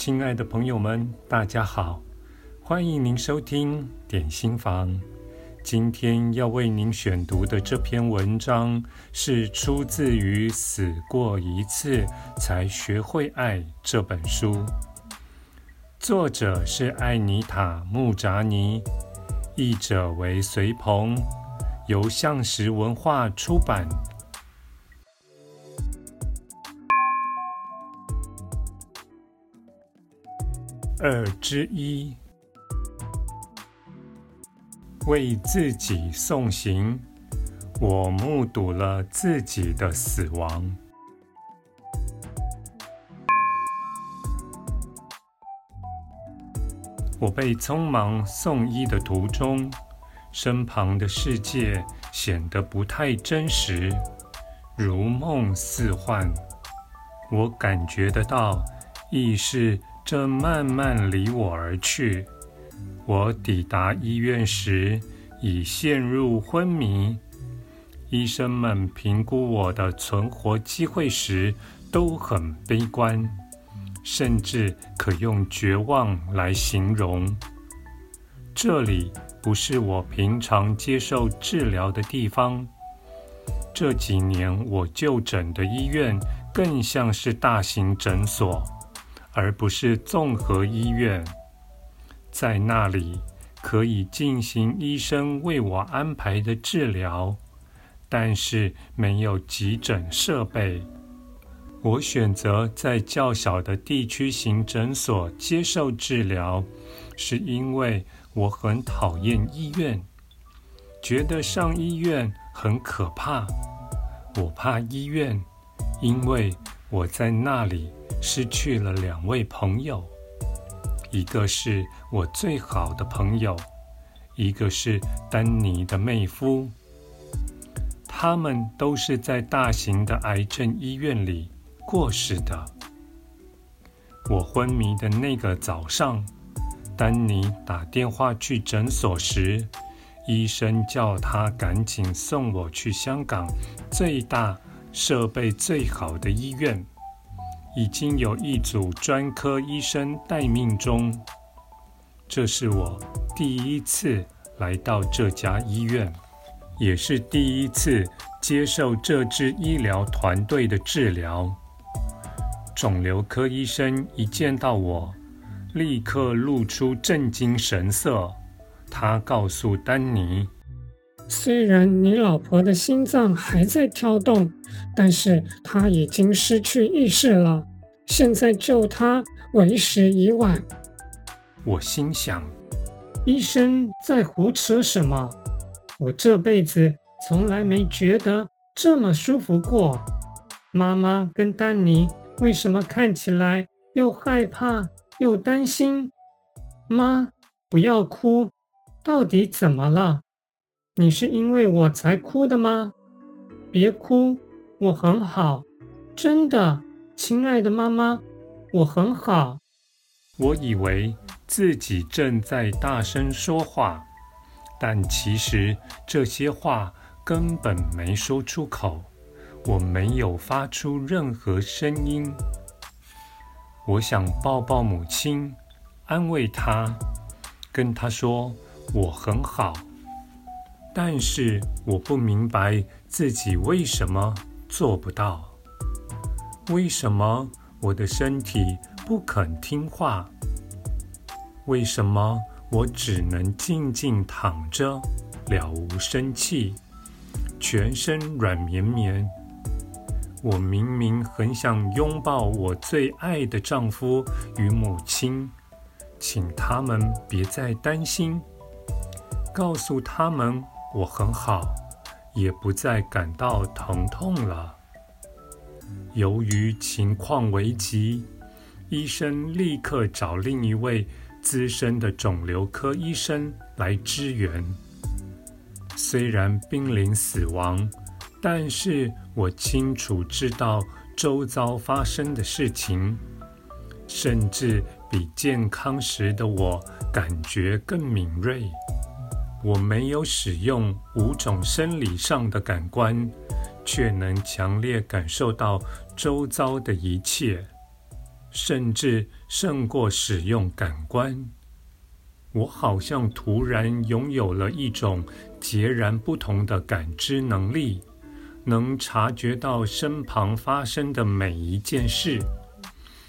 亲爱的朋友们，大家好，欢迎您收听点心房。今天要为您选读的这篇文章是出自于《死过一次才学会爱》这本书，作者是艾妮塔·穆扎尼，译者为隋鹏，由向实文化出版。二之一，为自己送行，我目睹了自己的死亡。我被匆忙送医的途中，身旁的世界显得不太真实，如梦似幻。我感觉得到意识。正慢慢离我而去。我抵达医院时已陷入昏迷。医生们评估我的存活机会时都很悲观，甚至可用绝望来形容。这里不是我平常接受治疗的地方。这几年我就诊的医院更像是大型诊所。而不是综合医院，在那里可以进行医生为我安排的治疗，但是没有急诊设备。我选择在较小的地区型诊所接受治疗，是因为我很讨厌医院，觉得上医院很可怕。我怕医院，因为我在那里。失去了两位朋友，一个是我最好的朋友，一个是丹尼的妹夫。他们都是在大型的癌症医院里过世的。我昏迷的那个早上，丹尼打电话去诊所时，医生叫他赶紧送我去香港最大、设备最好的医院。已经有一组专科医生待命中。这是我第一次来到这家医院，也是第一次接受这支医疗团队的治疗。肿瘤科医生一见到我，立刻露出震惊神色。他告诉丹尼：“虽然你老婆的心脏还在跳动。”但是她已经失去意识了，现在救她为时已晚。我心想，医生在胡扯什么？我这辈子从来没觉得这么舒服过。妈妈跟丹尼为什么看起来又害怕又担心？妈，不要哭，到底怎么了？你是因为我才哭的吗？别哭。我很好，真的，亲爱的妈妈，我很好。我以为自己正在大声说话，但其实这些话根本没说出口，我没有发出任何声音。我想抱抱母亲，安慰她，跟她说我很好，但是我不明白自己为什么。做不到。为什么我的身体不肯听话？为什么我只能静静躺着，了无生气，全身软绵绵？我明明很想拥抱我最爱的丈夫与母亲，请他们别再担心，告诉他们我很好。也不再感到疼痛了。由于情况危急，医生立刻找另一位资深的肿瘤科医生来支援。虽然濒临死亡，但是我清楚知道周遭发生的事情，甚至比健康时的我感觉更敏锐。我没有使用五种生理上的感官，却能强烈感受到周遭的一切。甚至胜过使用感官。我好像突然拥有了一种截然不同的感知能力，能察觉到身旁发生的每一件事，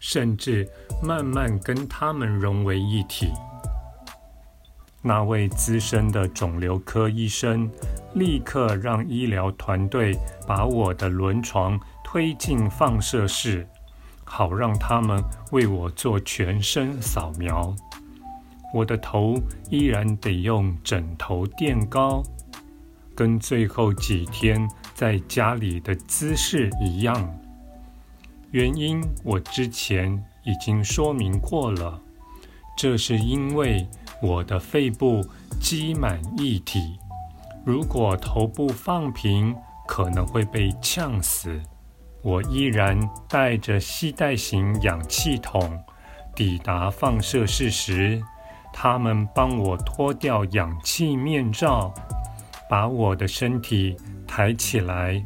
甚至慢慢跟他们融为一体。那位资深的肿瘤科医生立刻让医疗团队把我的轮床推进放射室，好让他们为我做全身扫描。我的头依然得用枕头垫高，跟最后几天在家里的姿势一样。原因我之前已经说明过了，这是因为我的肺部积满液体，如果头部放平，可能会被呛死。我依然带着系带型氧气筒抵达放射室时。他们帮我脱掉氧气面罩，把我的身体抬起来，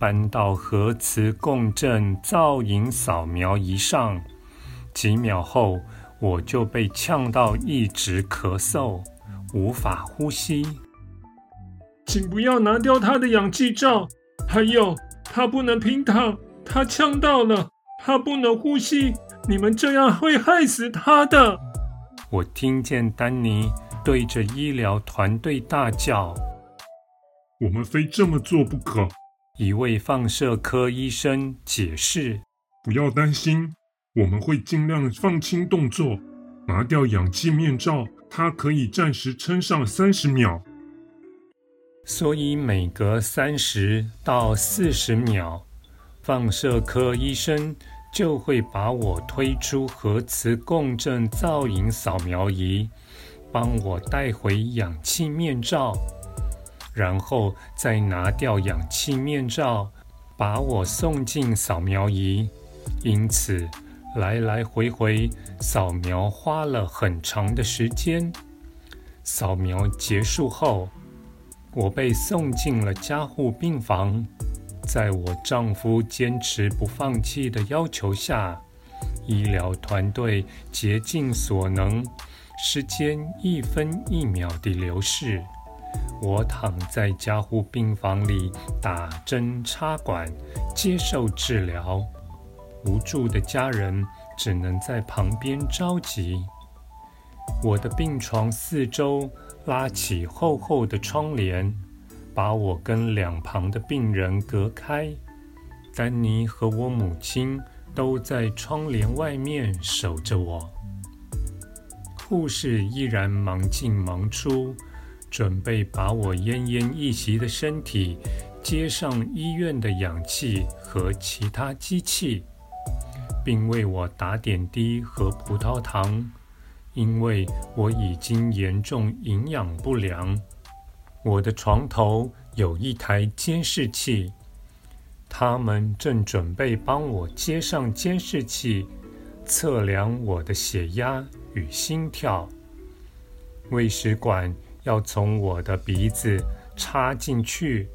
搬到核磁共振造影扫描仪上。几秒后，我就被呛到一直咳嗽，无法呼吸。请不要拿掉他的氧气罩，还有他不能平躺，他呛到了，他不能呼吸。你们这样会害死他的。我听见丹尼对着医疗团队大叫：“我们非这么做不可！”一位放射科医生解释：“不要担心，我们会尽量放轻动作，拿掉氧气面罩，它可以暂时撑上三十秒。所以每隔三十到四十秒，放射科医生。”就会把我推出核磁共振造影扫描仪，帮我带回氧气面罩，然后再拿掉氧气面罩，把我送进扫描仪。因此，来来回回扫描花了很长的时间。扫描结束后，我被送进了加护病房。在我丈夫坚持不放弃的要求下，医疗团队竭尽所能，时间一分一秒地流逝。我躺在加护病房里打针插管，接受治疗。无助的家人只能在旁边着急。我的病床四周拉起厚厚的窗帘。把我跟两旁的病人隔开，丹尼和我母亲都在窗帘外面守着我。护士依然忙进忙出，准备把我奄奄一息的身体接上医院的氧气和其他机器，并为我打点滴和葡萄糖，因为我已经严重营养不良。我的床头有一台监视器，他们正准备帮我接上监视器，测量我的血压与心跳。胃食管要从我的鼻子插进去，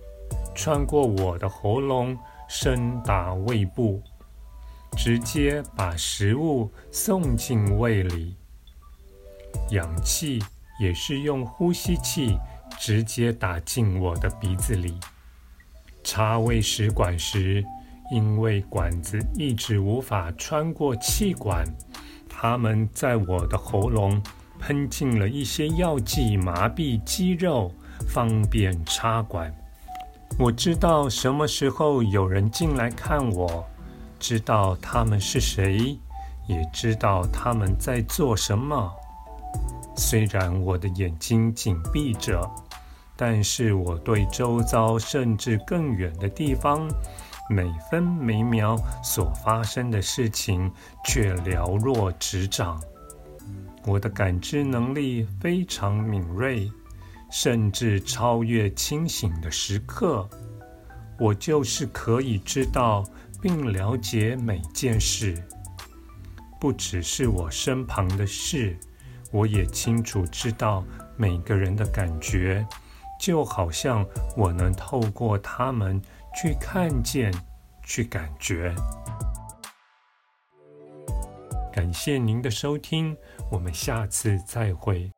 穿过我的喉咙，伸达胃部，直接把食物送进胃里。氧气也是用呼吸器。直接打进我的鼻子里。插胃食管时，因为管子一直无法穿过气管，他们在我的喉咙喷进了一些药剂，麻痹肌肉，方便插管。我知道什么时候有人进来看我，知道他们是谁，也知道他们在做什么。虽然我的眼睛紧闭着。但是我对周遭甚至更远的地方，每分每秒所发生的事情却了若指掌。我的感知能力非常敏锐，甚至超越清醒的时刻。我就是可以知道并了解每件事，不只是我身旁的事，我也清楚知道每个人的感觉。就好像我能透过他们去看见、去感觉。感谢您的收听，我们下次再会。